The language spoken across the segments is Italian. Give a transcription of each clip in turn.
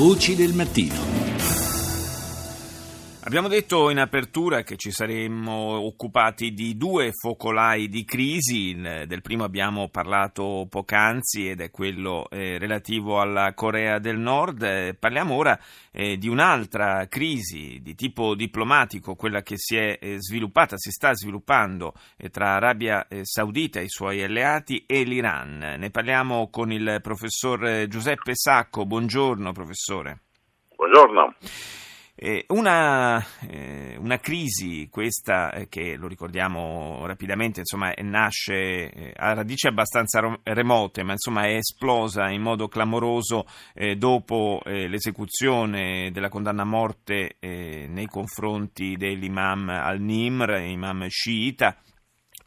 Voci del mattino. Abbiamo detto in apertura che ci saremmo occupati di due focolai di crisi, del primo abbiamo parlato poc'anzi ed è quello eh, relativo alla Corea del Nord, eh, parliamo ora eh, di un'altra crisi di tipo diplomatico, quella che si è eh, sviluppata, si sta sviluppando eh, tra Arabia eh, Saudita e i suoi alleati e l'Iran. Ne parliamo con il professor Giuseppe Sacco, buongiorno professore. Buongiorno. Eh, una, eh, una, crisi, questa eh, che lo ricordiamo rapidamente, insomma, nasce a radici abbastanza remote, ma insomma è esplosa in modo clamoroso dopo l'esecuzione della condanna a morte nei confronti dell'imam al-Nimr, imam sciita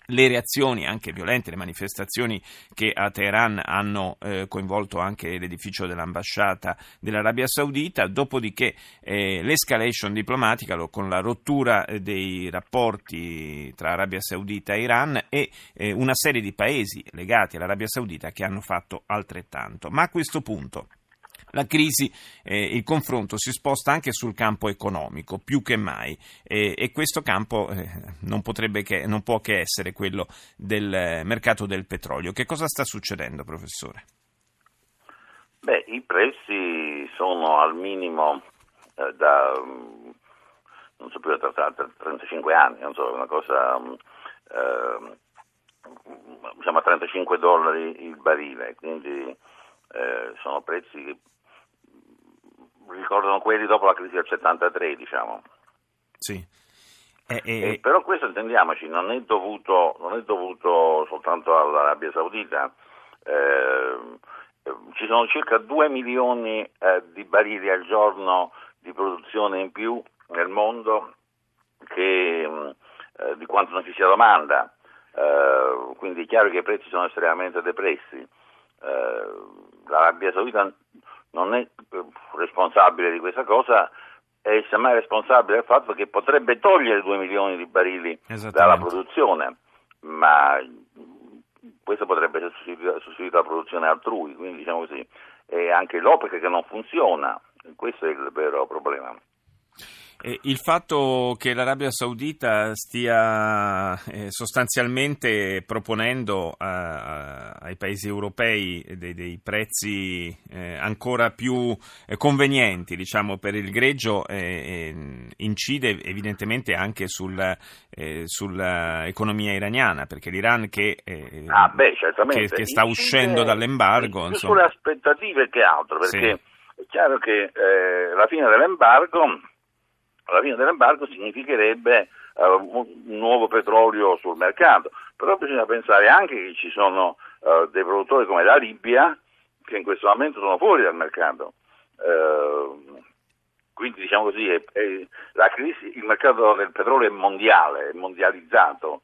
le reazioni anche violente, le manifestazioni che a Teheran hanno eh, coinvolto anche l'edificio dell'ambasciata dell'Arabia Saudita, dopodiché eh, l'escalation diplomatica con la rottura eh, dei rapporti tra Arabia Saudita e Iran e eh, una serie di paesi legati all'Arabia Saudita che hanno fatto altrettanto. Ma a questo punto la crisi, eh, il confronto si sposta anche sul campo economico, più che mai, eh, e questo campo eh, non, che, non, può che essere quello del mercato del petrolio. Che cosa sta succedendo, professore? Beh, i prezzi sono al minimo eh, da, mm, non so più, da 35 anni, non so, una cosa... Eh, siamo a 35 dollari il barile, quindi eh, sono prezzi ricordano quelli dopo la crisi del 73, diciamo. Sì. Eh, eh, però questo, intendiamoci, non è dovuto, non è dovuto soltanto all'Arabia Saudita. Eh, ci sono circa 2 milioni eh, di barili al giorno di produzione in più nel mondo che, mm, eh, di quanto non ci sia domanda. Eh, quindi è chiaro che i prezzi sono estremamente depressi. L'Arabia Saudita non è eh, responsabile di questa cosa, è semmai responsabile del fatto che potrebbe togliere 2 milioni di barili dalla produzione, ma questo potrebbe essere sostituito alla produzione altrui, quindi diciamo così, è anche l'OPEC che non funziona, questo è il vero problema. Il fatto che l'Arabia Saudita stia eh, sostanzialmente proponendo ai paesi europei dei, prezzi eh, ancora più eh, convenienti diciamo, per il greggio incide evidentemente anche sul, sull'economia iraniana, perché l'Iran che, ah, beh, che, che sta uscendo dall'embargo... Più sulle aspettative che altro, perché sì. è chiaro che la fine dell'embargo la fine dell'embargo significherebbe uh, un nuovo petrolio sul mercato, però bisogna pensare anche che ci sono uh, dei produttori come la Libia che in questo momento sono fuori dal mercato. Uh, quindi diciamo così, è, è crisi, il mercato del petrolio è mondiale, è mondializzato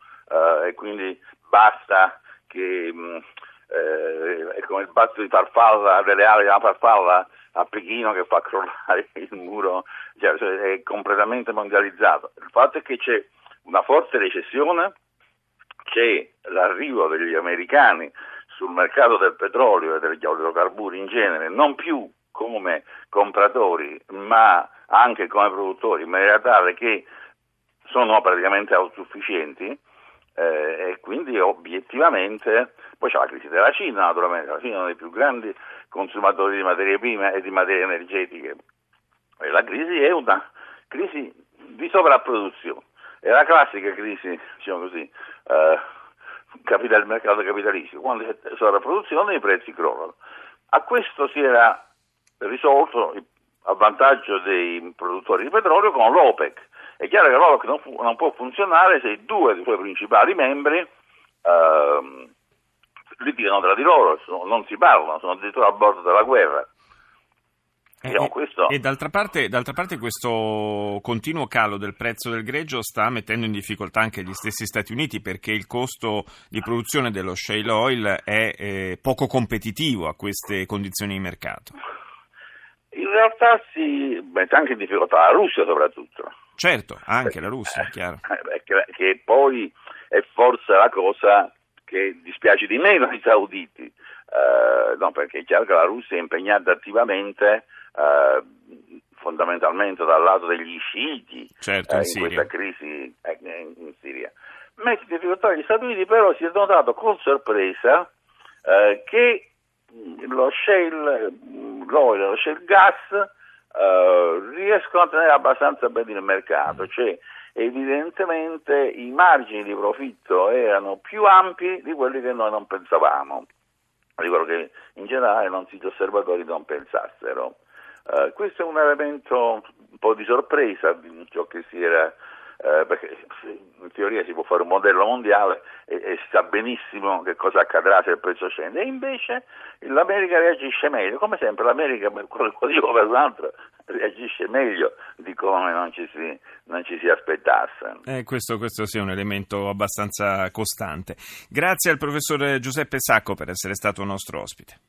e quindi basta che mh, mm, è come il bazzo di farfalla, delle ali della farfalla a Pechino che fa crollare il muro, cioè, è completamente mondializzato. Il fatto è che c'è una forte recessione, c'è l'arrivo degli americani sul mercato del petrolio e degli idrocarburi in genere, non più come compratori, ma anche come produttori, in maniera tale che sono praticamente autosufficienti eh, e quindi obiettivamente poi c'è la crisi della Cina, naturalmente, la Cina è uno dei più grandi consumatori di materie prime e di materie energetiche. La crisi è una crisi di sovrapproduzione, è la classica crisi, diciamo così, eh, capital, mercato capitalistico, quando c'è sovrapproduzione i prezzi crollano. A questo si era risolto a vantaggio dei produttori di petrolio con l'OPEC. È chiaro che l'OPEC non, fu, non può funzionare se due dei suoi principali membri eh, litigano tra di loro, sono, non si parlano, sono addirittura a bordo della guerra. Eh, e, e d'altra, parte, d'altra, parte, questo continuo calo del prezzo del greggio sta mettendo in difficoltà anche gli stessi Stati Uniti perché il costo di produzione dello shale oil è eh, poco competitivo a queste condizioni di mercato. In realtà si mette anche in difficoltà la Russia soprattutto. Certo, anche la Russia, eh, chiaro. Eh, che, che poi è forse la cosa che dispiace di meno ai sauditi, eh, no, perché è chiaro che la Russia è impegnata attivamente eh, fondamentalmente dal lato degli sciiti certo, in, eh, in questa crisi eh, in Siria. Mette in difficoltà gli Stati Uniti, però si è notato con sorpresa eh, che lo shale, l'olio, lo shale gas eh, riescono a tenere abbastanza bene il mercato, cioè evidentemente i margini di profitto erano più ampi di quelli che noi non pensavamo, di quello che in generale i nostri osservatori non pensassero. Uh, questo è un elemento un po' di sorpresa di ciò che si era eh, perché in teoria si può fare un modello mondiale e, e, si sa benissimo che cosa accadrà se il prezzo scende, e invece l'America reagisce meglio, come sempre l'America per quel motivo o per l'altro reagisce meglio di come non ci si, non ci si aspettasse. Eh, questo, questo sia un elemento abbastanza costante. Grazie al professor Giuseppe Sacco per essere stato nostro ospite.